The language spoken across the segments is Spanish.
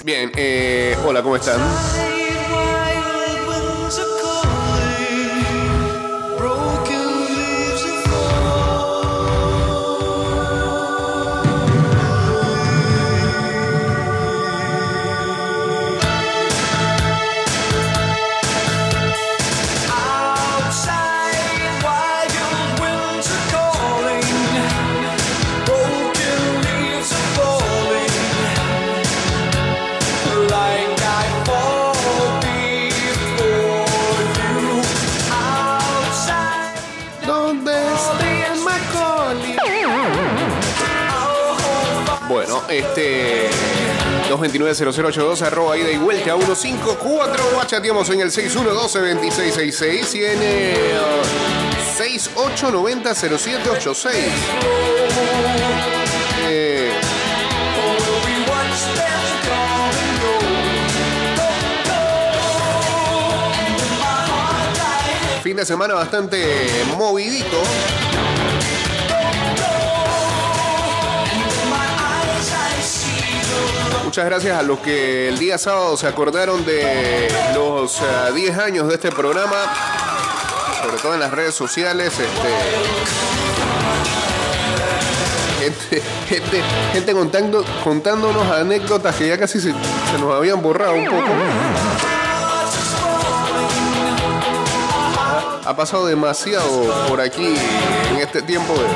6. Bien, eh, hola, ¿cómo están? Este 229-0082 arroba ida y vuelta 154 chateamos en el 612-2666 y en el 6890-0786 eh, Fin de semana bastante movidito. Muchas gracias a los que el día sábado se acordaron de los eh, 10 años de este programa, sobre todo en las redes sociales. Este, gente, gente, gente contando, contándonos anécdotas que ya casi se, se nos habían borrado un poco. Ha pasado demasiado por aquí en este tiempo. de-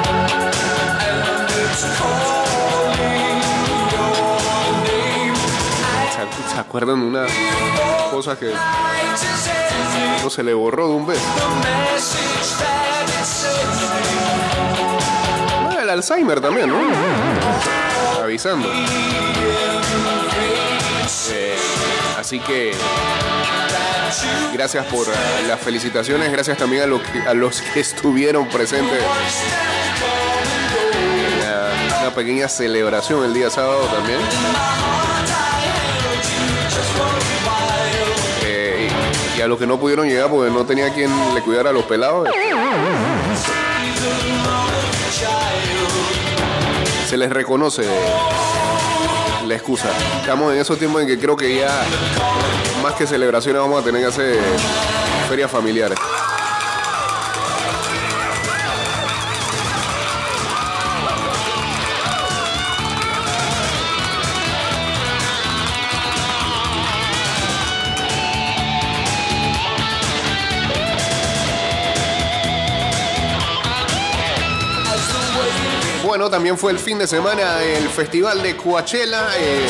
¿Se, acuerdan una cosa que no se le borró de un beso? Ah, el Alzheimer también, ¿no? Avisando. Eh, así que Gracias por las felicitaciones, gracias también a, los que- a los que estuvieron presentes. Una pequeña celebración el día sábado también. A los que no pudieron llegar porque no tenía quien le cuidara a los pelados. Se les reconoce la excusa. Estamos en esos tiempos en que creo que ya más que celebraciones vamos a tener que hacer ferias familiares. También fue el fin de semana el festival de Coachella eh,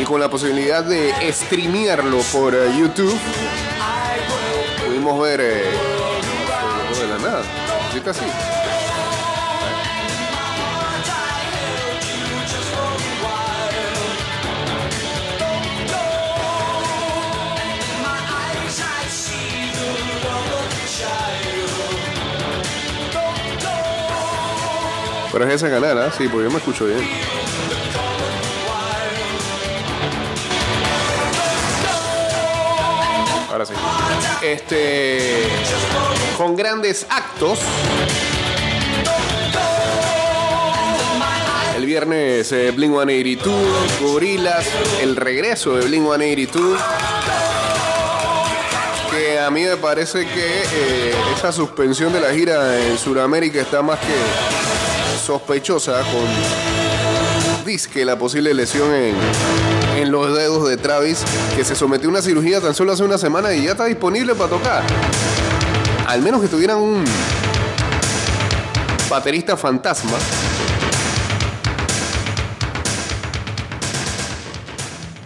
y con la posibilidad de streamearlo por eh, YouTube. Pudimos ver eh, de la nada, ahorita Pero es canal, ¿ah? Sí, porque yo me escucho bien. Ahora sí. Este. Con grandes actos. El viernes eh, Blink 182, Gorillaz, el regreso de Blink 182. Que a mí me parece que eh, esa suspensión de la gira en Sudamérica está más que sospechosa con disque la posible lesión en, en los dedos de Travis, que se sometió a una cirugía tan solo hace una semana y ya está disponible para tocar. Al menos que tuvieran un baterista fantasma.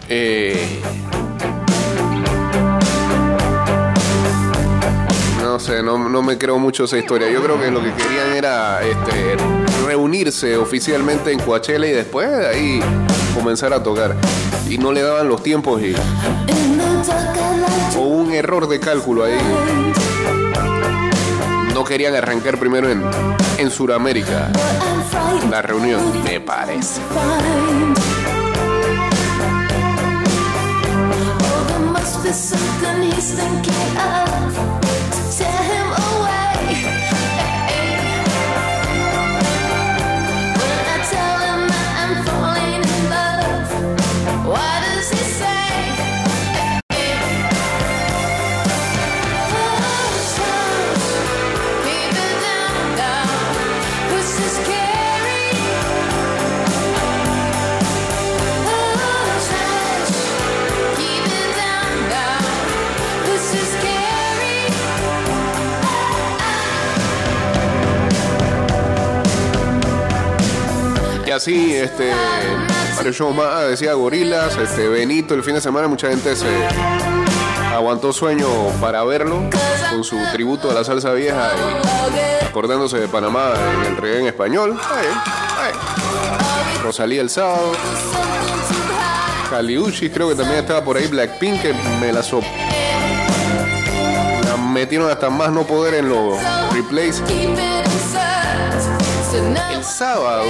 Eh, no sé, no, no me creo mucho esa historia. Yo creo que lo que querían era este, reunirse oficialmente en Coachella y después de ahí comenzar a tocar. Y no le daban los tiempos y hubo un error de cálculo ahí. No querían arrancar primero en, en Sudamérica la reunión, me parece. Así, este, varios shows más, decía Gorilas, este, Benito, el fin de semana mucha gente se aguantó sueño para verlo con su tributo a la salsa vieja y acordándose de Panamá en el reggae en español. Ay, ay. Rosalía el sábado. Caliucci, creo que también estaba por ahí Blackpink, que me la so la metieron hasta más no poder en los replays. El sábado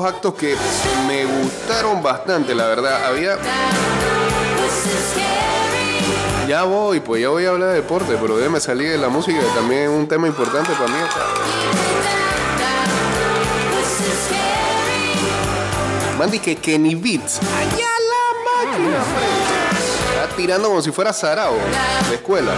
dos actos que me gustaron bastante, la verdad. Había. Ya voy, pues ya voy a hablar de deporte, pero déjame salir de la música, que también un tema importante para mí. Mandy que Kenny Beats. Está tirando como si fuera Sarao de escuela.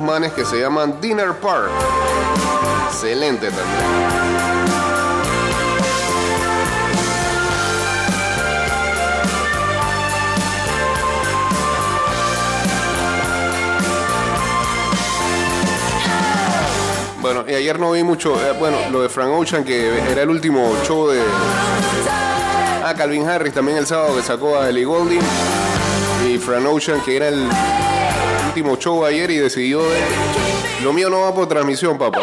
Manes que se llaman Dinner Park. Excelente también. Bueno, y ayer no vi mucho, eh, bueno, lo de Frank Ocean, que era el último show de... Ah, Calvin Harris también el sábado que sacó a Ellie Goulding. Y Frank Ocean, que era el último show ayer y decidió de... Lo mío no va por transmisión, papá.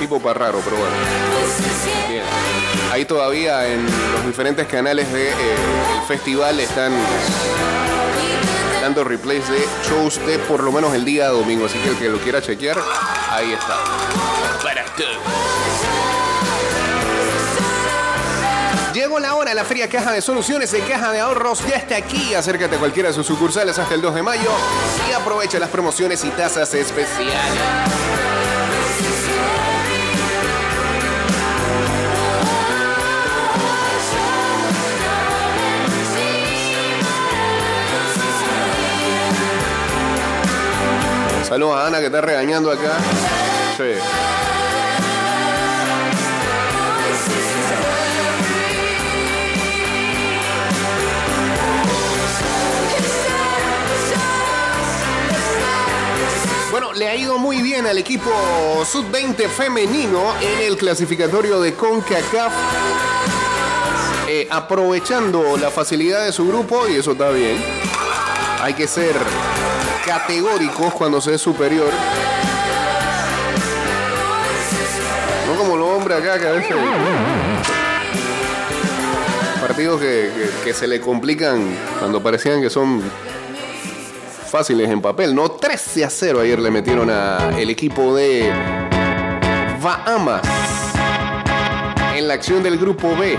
Tipo para raro, pero bueno. Bien. Ahí todavía en los diferentes canales del de, eh, festival están dando replays de shows de por lo menos el día domingo. Así que el que lo quiera chequear, ahí está. Para Llegó la hora, la fría caja de soluciones de caja de ahorros ya está aquí. Acércate a cualquiera de sus sucursales hasta el 2 de mayo y aprovecha las promociones y tasas especiales. Saludos a Ana que está regañando acá. Sí. Bueno, le ha ido muy bien al equipo sub-20 femenino en el clasificatorio de CONCACAF. Eh, aprovechando la facilidad de su grupo, y eso está bien. Hay que ser categóricos cuando se es superior. No como los hombres acá que a veces. Partidos que, se le complican cuando parecían que son fáciles en papel. No, 13 a 0 ayer le metieron a el equipo de Bahamas en la acción del grupo B.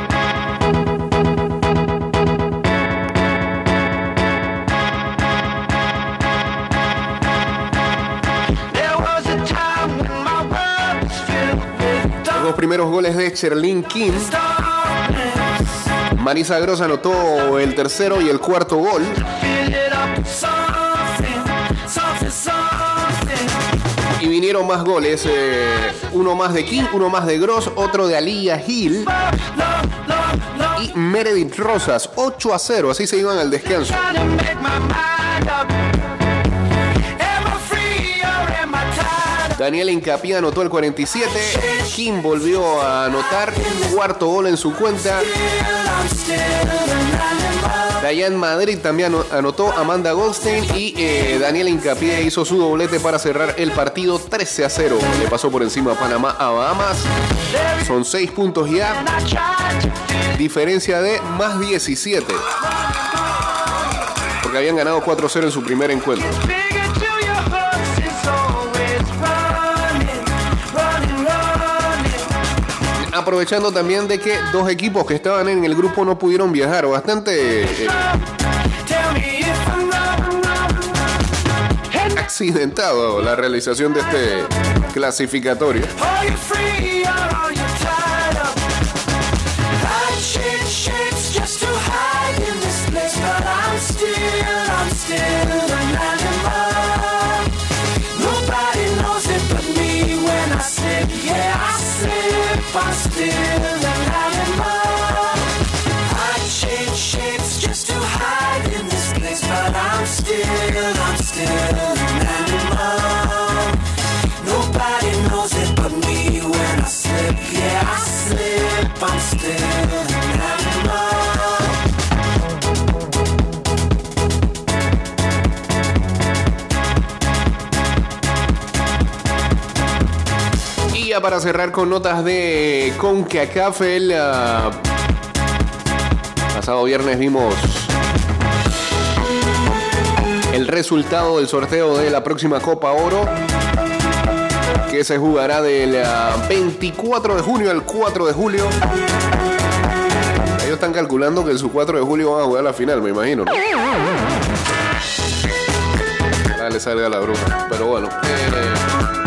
Los dos primeros goles de Cherlin King. Marisa Gross anotó el tercero y el cuarto gol. Vinieron más goles. eh, uno más de King, uno más de Gross, otro de Aliyah Hill y Meredith Rosas. 8 a 0. Así se iban al descanso. Daniel Incapia anotó el 47. King volvió a anotar. Cuarto gol en su cuenta. Dayan Madrid también ano- anotó Amanda Goldstein y eh, Daniel Incapié hizo su doblete para cerrar el partido 13 a 0. Le pasó por encima a Panamá a Bahamas. Son 6 puntos ya, diferencia de más 17. Porque habían ganado 4-0 en su primer encuentro. Aprovechando también de que dos equipos que estaban en el grupo no pudieron viajar. Bastante eh, accidentado la realización de este clasificatorio. Para cerrar con notas de CONCACAF, el ah, pasado viernes vimos el resultado del sorteo de la próxima Copa Oro que se jugará del ah, 24 de junio al 4 de julio. Ellos están calculando que en su 4 de julio van a jugar la final, me imagino. ¿no? Ojalá le salga la bruja. Pero bueno. eh,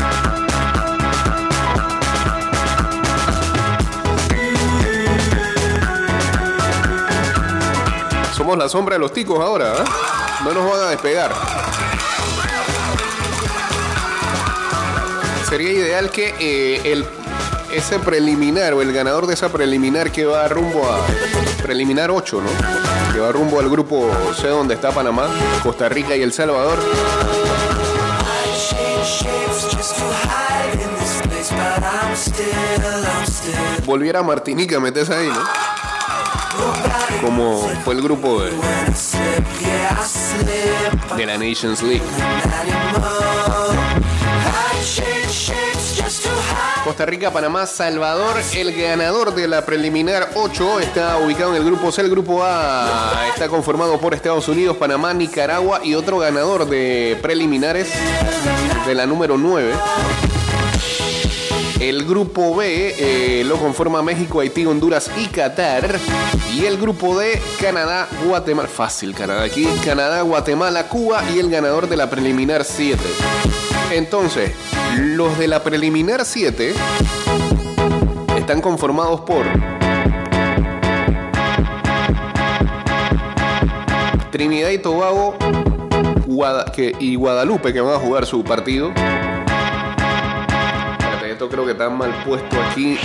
la sombra de los ticos ahora, ¿eh? No nos van a despegar. Sería ideal que eh, el, ese preliminar o el ganador de esa preliminar que va rumbo a preliminar 8, ¿no? Que va rumbo al grupo C donde está Panamá, Costa Rica y El Salvador. Volviera a Martinica, metes ahí, ¿no? Como fue el grupo de, la Nations League. Costa Rica, Panamá, Salvador. El ganador de la preliminar 8 está ubicado en el grupo C. El grupo A está conformado por Estados Unidos, Panamá, Nicaragua y otro ganador de preliminares de la número 9. El grupo B eh, lo conforma México, Haití, Honduras y Qatar. Y el grupo D, Canadá, Guatemala. Fácil, Canadá aquí. Canadá, Guatemala, Cuba y el ganador de la preliminar 7. Entonces, los de la preliminar 7 están conformados por Trinidad y Tobago y Guadalupe, que van a jugar su partido. Esto creo que está mal puesto aquí.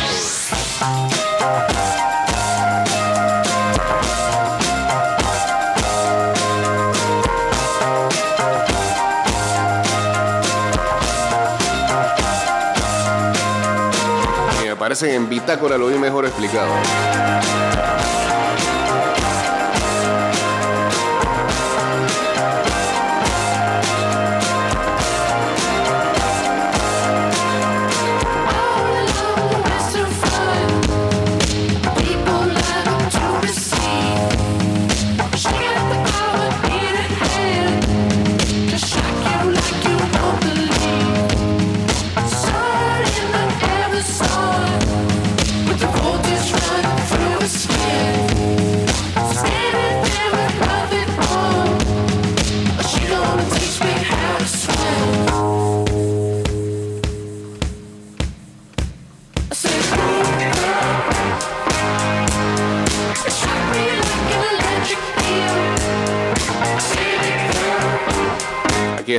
Me parece en Bitácora lo vi mejor explicado.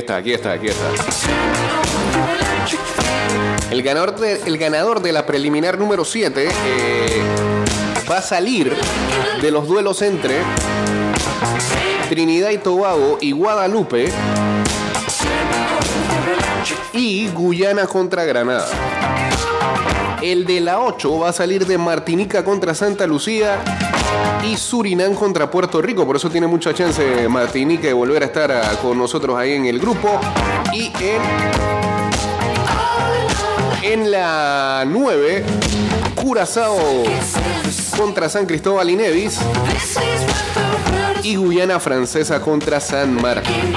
Está, aquí está, aquí está. El ganador de, el ganador de la preliminar número 7 va a salir de los duelos entre Trinidad y Tobago y Guadalupe y Guyana contra Granada. El de la 8 va a salir de Martinica contra Santa Lucía y Surinam contra Puerto Rico. Por eso tiene mucha chance Martinica de volver a estar ah, con nosotros ahí en el grupo. Y en la 9, Curazao contra San Cristóbal y Nevis y Guyana Francesa contra San Martín.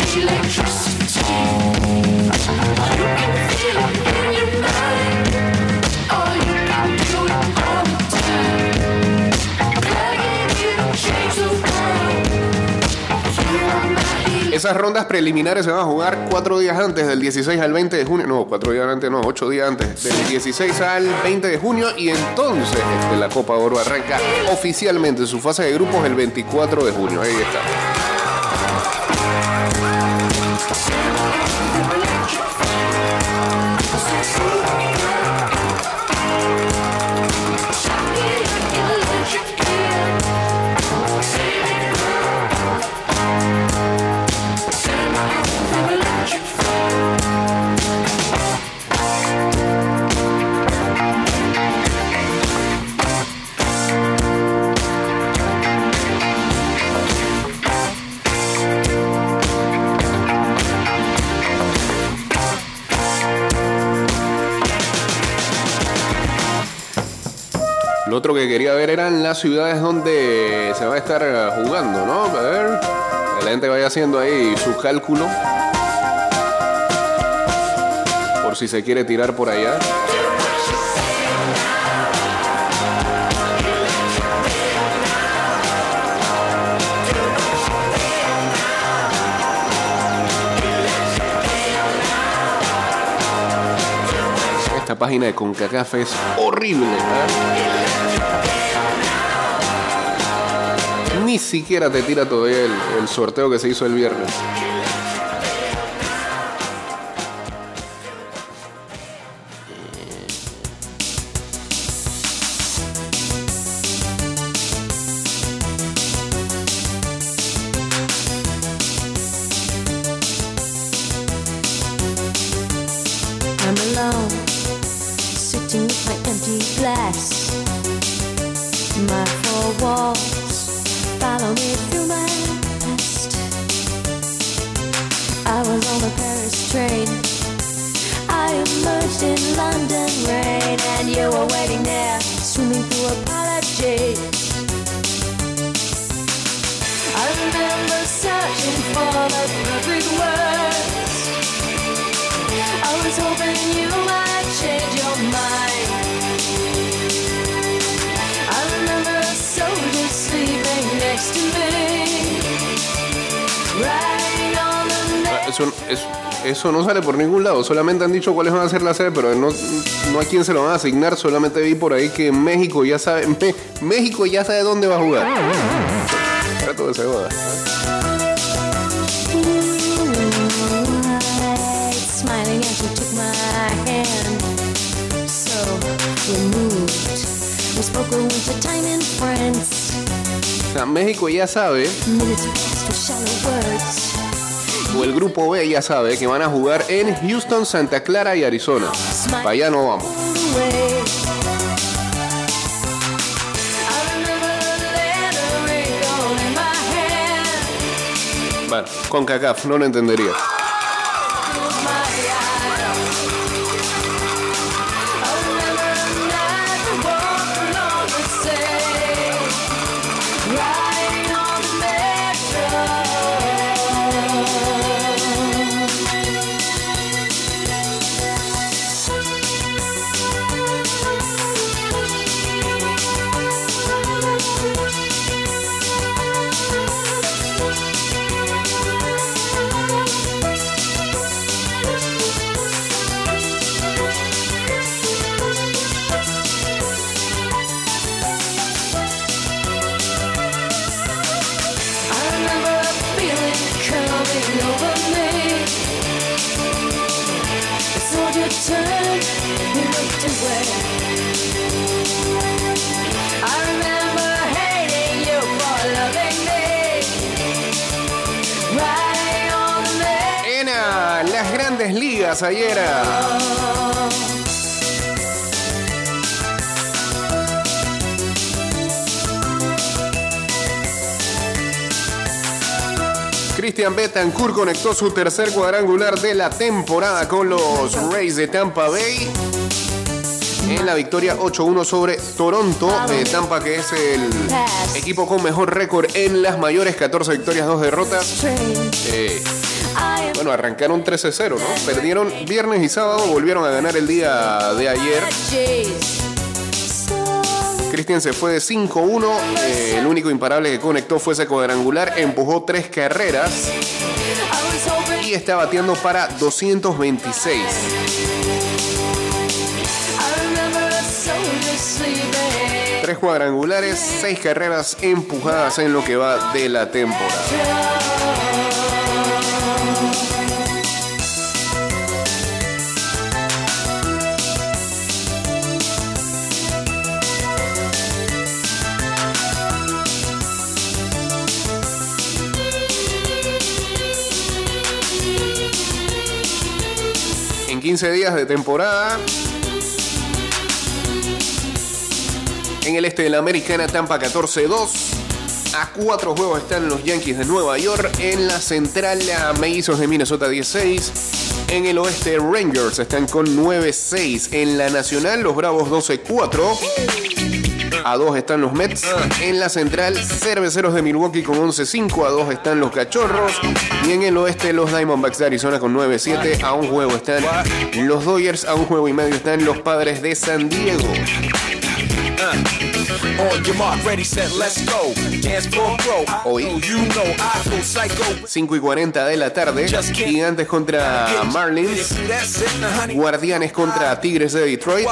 Esas rondas preliminares se van a jugar cuatro días antes del 16 al 20 de junio. No, cuatro días antes, no, ocho días antes. Del 16 al 20 de junio. Y entonces este, la Copa Oro arranca oficialmente en su fase de grupos el 24 de junio. Ahí está. Que quería ver eran las ciudades donde se va a estar jugando, ¿no? A ver, que la gente vaya haciendo ahí su cálculo. Por si se quiere tirar por allá. Esta página de CONCACAF es horrible. Ni siquiera te tira todavía el, el sorteo que se hizo el viernes. Eso no sale por ningún lado. Solamente han dicho cuáles van a ser las sedes, pero no, no a quién se lo van a asignar. Solamente vi por ahí que México ya sabe. Me- México ya sabe dónde va a jugar. Trato de se joda. O sea, México ya sabe, o el grupo B ya sabe, que van a jugar en Houston, Santa Clara y Arizona. Para allá no vamos. Bueno, con CACAF, no lo entendería. Ah, Christian Betancourt conectó su tercer cuadrangular de la temporada con los Rays de Tampa Bay en la victoria 8-1 sobre Toronto. Eh, Tampa que es el equipo con mejor récord en las mayores, 14 victorias, 2 derrotas. Eh, bueno, arrancaron 13-0, ¿no? Perdieron viernes y sábado, volvieron a ganar el día de ayer. Cristian se fue de 5-1. eh, el único imparable que conectó fue ese cuadrangular. Empujó tres carreras y está bateando para 226. I remember a soldier sleeping. Tres cuadrangulares, seis carreras empujadas en lo que va de la temporada. 15 días de temporada, En el este de la Americana, Tampa 14-2. A cuatro juegos están los Yankees de Nueva York. En la central, a Mellizos de Minnesota 16. En el oeste, Rangers están con 9-6. En la nacional, los Bravos 12-4. A 2 están los Mets. En la central, Cerveceros de Milwaukee con 11-5. A 2 están los Cachorros. Y en el oeste, los Diamondbacks de Arizona con 9-7. A un juego están los Dodgers. A un juego y medio están los Padres de San Diego. On your mark, ready, set, let's go. Dance floor pro. Hoy. You know I go psycho. 5 y 40 de la tarde. Gigantes contra Marlins. Guardianes contra Tigres de Detroit.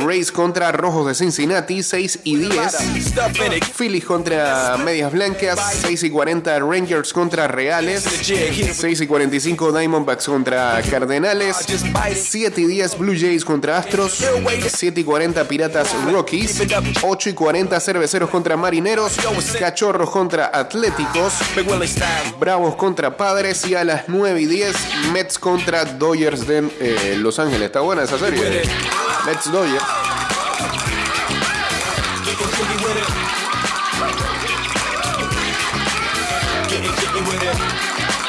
Rays contra Rojos de Cincinnati, 6 y 10. Stuff in it. Phillies contra Medias Blancas, 6 y 40 Rangers contra Reales, 6 y 45 Diamondbacks contra Cardenales, 7 y 10 Blue Jays contra Astros, 7 y 40 Piratas Rockies, 8 y 40 Cerveceros contra Marineros, Cachorros contra Atléticos. Bravos contra Padres y a las 9 y 10 Mets contra Dodgers de eh, Los Ángeles. Está buena esa serie. Mets Dodgers.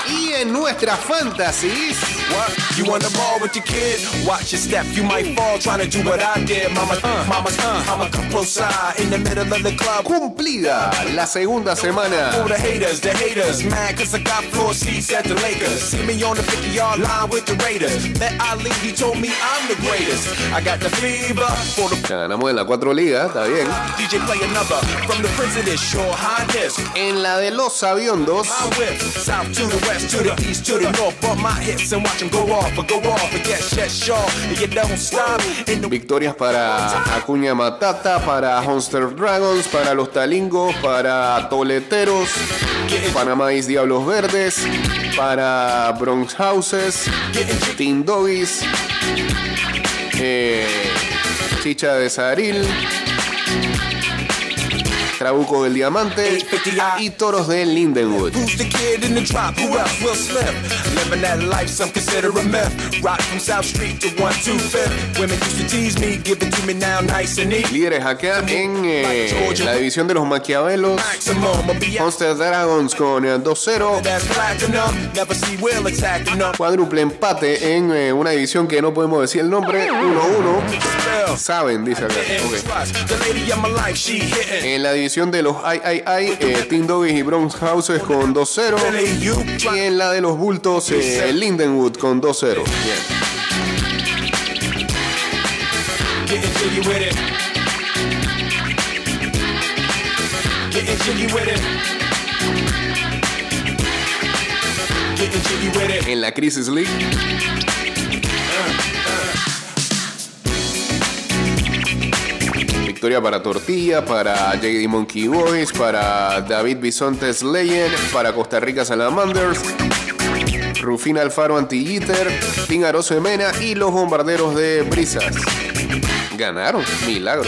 Y en nuestras fantasies. What? You on the ball with your kid? Watch your step, you might fall trying to do what I did. Mama, uh, mama, uh, I'ma come close side in the middle of the club. Cumplida la segunda semana. For the haters, the haters, mad cause I got floor seats at the Lakers. See me on the 50 yard line with the Raiders. That Ali, he told me I'm the greatest. I got the fever for the Ya ganamos en la cuatro ligas, está bien. DJ play another from the highness. En la de los aviondos, My whip, south to the west, to the east, to the north. Bump my hips and watch victorias para Acuña Matata, para Honster Dragons, para los Talingos, para Toleteros, Panamá Is Diablos Verdes, para Bronx Houses, Team Doggies, eh, Chicha de Saril, Trabuco del Diamante y Toros de Lindenwood. Who's the kid in the drop? Who else will slip? Living that life, some consider a myth. Rock from South Street to 125. Women used to tease me, give it to me now nice and neat. Líderes acá en eh, la división de los Maquiavelos. Monster Dragons con eh, 2-0. that's platinum. Never see Will attacking them. Cuádruple empate en eh, una división que no podemos decir el nombre. 1-1. Saben, dice acá. Ok. Trust the lady of my life, she hitting. En la división de los III, eh, Team Doggies y Bronx Houses con 2-0. Really, you Y en la de los bultos, eh, Lindenwood con 2-0. Bien. Getting jiggy with it. Getting jiggy with it. Getting jiggy with it. En la Crisis League, victoria para Tortilla, para JD Monkey Boys, para David Bisontes Legend, para Costa Rica Salamanders, Rufina Alfaro Antilliter, Team Aroso y los bombarderos de Brisas. Ganaron, milagro.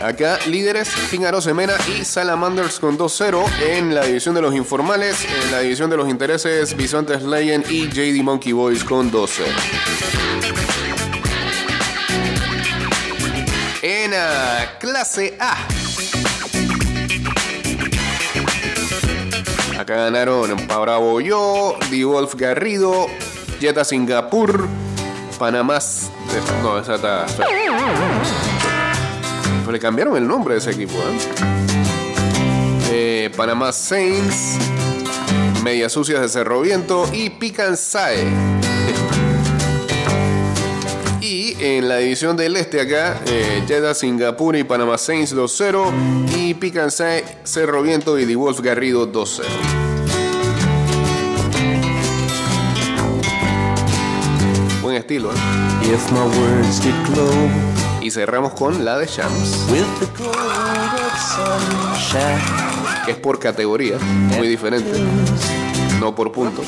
Acá líderes, Fingaro Semena y Salamanders con 2-0 en la división de los informales, en la división de los intereses, Bisontes Legend y JD Monkey Boys con 2-0. Clase A. Acá ganaron Bravo Yo, Wolf Garrido, Jetta Singapur, Panamá. No, esa está. Pero le cambiaron el nombre de ese equipo, ¿eh? Eh, Panamá Saints, Medias Sucias de Cerro Viento y Picansae. En la división del este acá, eh, Jeddah, Singapur y Panamá Saints 2-0 y Picansae, Cerro Viento y The Wolf Garrido 2-0. Buen estilo, ¿eh? If my words did glow Y cerramos con la de Shams, que es por categoría, muy diferente, no por puntos.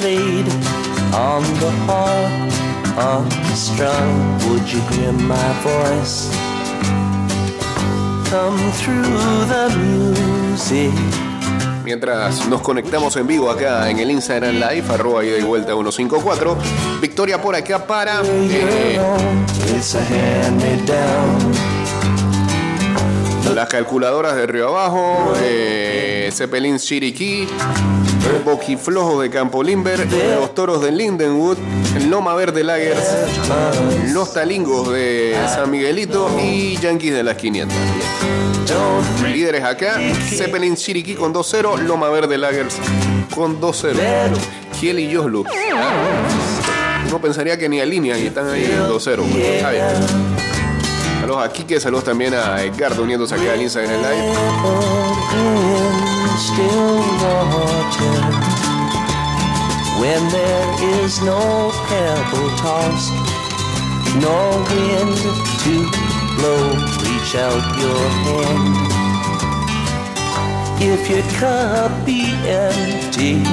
Played on the harp unstrung, would you hear my voice come through the music? Mientras nos conectamos en vivo acá en el Instagram Live, arroba ida y vuelta 154. Victoria por acá para eh. Las calculadoras de Río Abajo, eh, Zeppelin Chiriquí, Boquiflojo de Campo Limber, Los Toros de Lindenwood, Loma Verde Lagers, Los Talingos de San Miguelito y Yankees de las 500. Líderes acá, Zeppelin Chiriquí con 2-0, Loma Verde Lagers con 2-0. Kiel y Joslu. Uno pensaría que ni alinean y están ahí 2-0. Está bien. Saludos a Kike, saludos también a Edgardo uniéndose acá al Instagram Live. Still water when there is no pebble tossed, no wind to blow. Reach out your hand. If your cup be empty,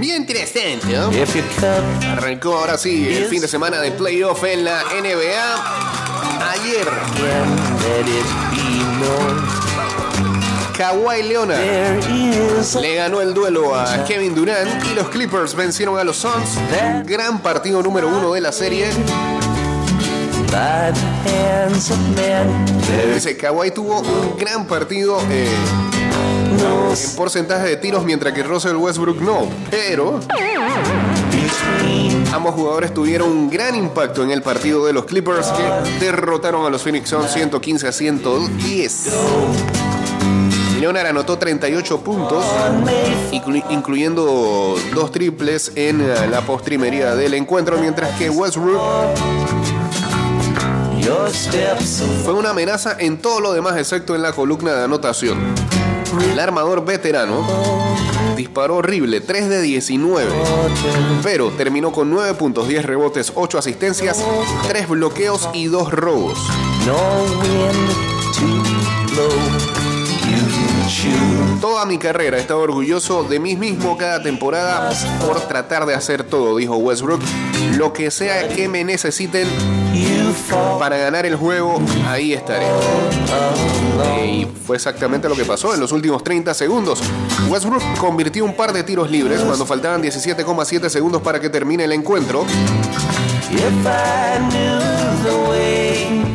Bien interesante, ¿no? if your cup Arrancó ahora sí el fin de semana de playoff en la NBA. Ayer, Kawhi Leonard le ganó el duelo a Kevin Durant y los Clippers vencieron a los Suns. Gran partido número uno de la serie. Dice, Kawhi tuvo un gran partido eh, en porcentaje de tiros, mientras que Russell Westbrook no. Pero ambos jugadores tuvieron un gran impacto en el partido de los Clippers que derrotaron a los Phoenix Suns 115 a 110. Leonard anotó 38 puntos, inclu- incluyendo dos triples en eh, la postrimería del encuentro, mientras que Westbrook fue una amenaza en todo lo demás excepto en la columna de anotación. El armador veterano disparó horrible, 3 de 19, pero terminó con 9 puntos, 10 rebotes, 8 asistencias, 3 bloqueos y 2 robos. Toda mi carrera he estado orgulloso de mí mismo cada temporada por tratar de hacer todo, dijo Westbrook. Lo que sea que me necesiten para ganar el juego, ahí estaré. Y fue exactamente lo que pasó en los últimos 30 segundos. Westbrook convirtió un par de tiros libres cuando faltaban 17,7 segundos para que termine el encuentro. if I knew the way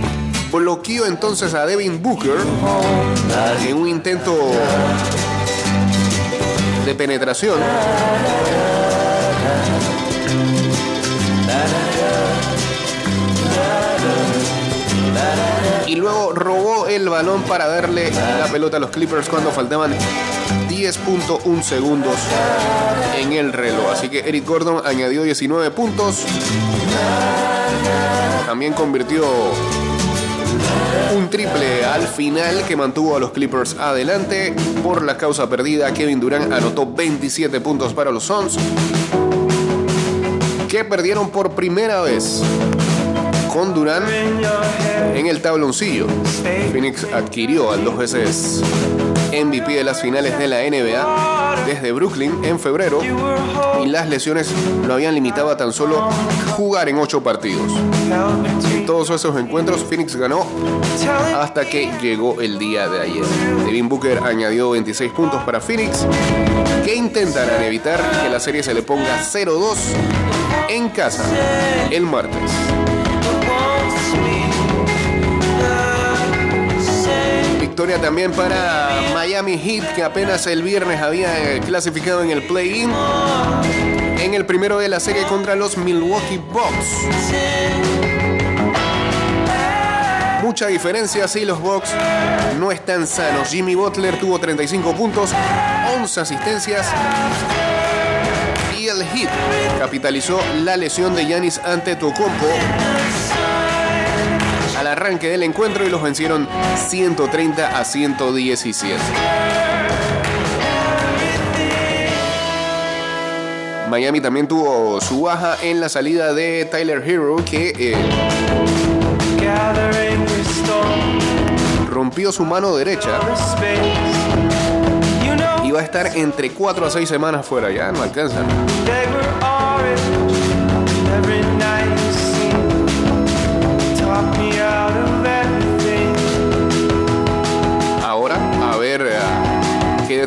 Bloqueó entonces a Devin Booker en un intento de penetración. Y luego robó el balón para darle la pelota a los Clippers cuando faltaban 10.1 segundos en el reloj. Así que Eric Gordon añadió 19 puntos. También convirtió un triple al final que mantuvo a los Clippers adelante. Por la causa perdida, Kevin Durant anotó 27 puntos para los Suns, que perdieron por primera vez con Durant en el tabloncillo. Phoenix adquirió al dos veces MVP de las finales de la NBA desde Brooklyn en febrero y las lesiones lo habían limitado a tan solo jugar en ocho partidos. En todos esos encuentros Phoenix ganó hasta que llegó el día de ayer. Devin Booker añadió 26 puntos para Phoenix, que intentarán evitar que la serie se le ponga 0-2 en casa el martes. Victoria también para Miami Heat, que apenas el viernes había eh, clasificado en el play-in. En el primero de la serie contra los Milwaukee Bucks. Mucha diferencia, sí, los Bucks no están sanos. Jimmy Butler tuvo 35 puntos, 11 asistencias. Y el Heat capitalizó la lesión de Giannis Antetokounmpo al arranque del encuentro y los vencieron 130 a 117. Miami también tuvo su baja en la salida de Tyler Hero, que eh, rompió su mano derecha y va a estar entre 4 a 6 semanas fuera. Ya no alcanzan.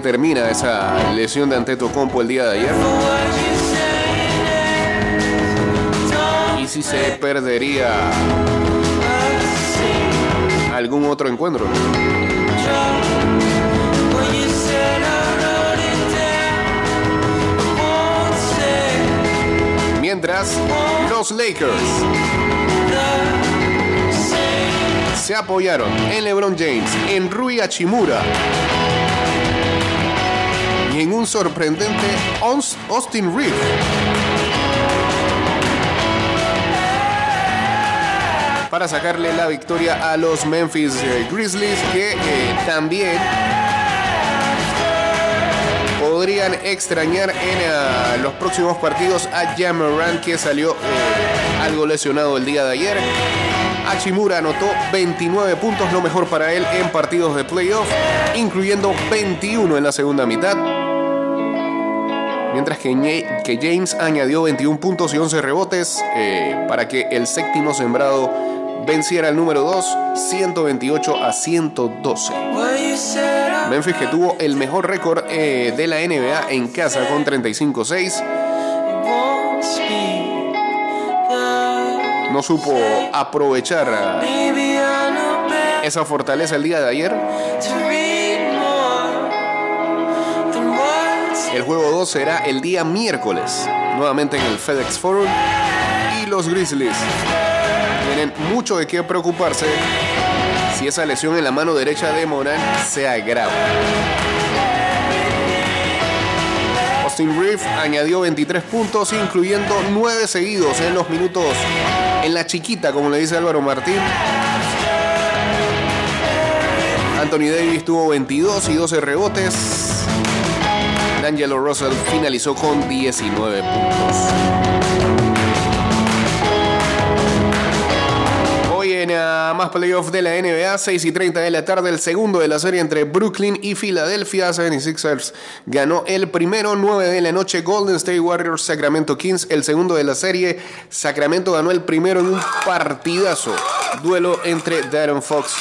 termina esa lesión de Antetokounmpo el día de ayer. Y si se perdería algún otro encuentro. Mientras, los Lakers se apoyaron en LeBron James, en Rui Achimura, en un sorprendente Aus- Austin Reeves. Para sacarle la victoria a los Memphis eh, Grizzlies, que eh, también podrían extrañar en ah, los próximos partidos a Jamoran, que salió eh, algo lesionado el día de ayer. Hachimura anotó 29 puntos, lo mejor para él en partidos de playoff, incluyendo 21 en la segunda mitad. Mientras que, que James añadió 21 puntos y 11 rebotes eh, para que el séptimo sembrado venciera al número 2, 128 a 112. Memphis que tuvo el mejor récord eh, de la NBA en casa con 35-6. No supo aprovechar esa fortaleza el día de ayer. El juego 2 será el día miércoles, nuevamente en el FedEx Forum. Y los Grizzlies tienen mucho de qué preocuparse si esa lesión en la mano derecha de Moran se agrava. Austin Reeves añadió 23 puntos, incluyendo 9 seguidos en los minutos en la chiquita, como le dice Álvaro Martín. Anthony Davis tuvo 22 y 12 rebotes. D'Angelo Russell finalizó con 19 puntos. Hoy en ah, más playoff de la NBA, 6 y 30 de la tarde, el segundo de la serie entre Brooklyn y Filadelfia. 76ers ganó el primero, 9 de la noche, Golden State Warriors, Sacramento Kings, el segundo de la serie. Sacramento ganó el primero en un partidazo. Duelo entre Darren Fox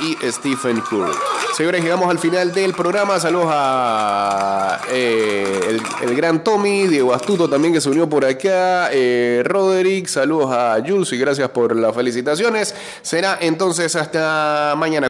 y Stephen Curry. Señores, llegamos al final del programa. Saludos a eh, el, gran Tommy, Diego Astuto también que se unió por acá, eh, Roderick, saludos a Jules y gracias por las felicitaciones. Será entonces hasta mañana.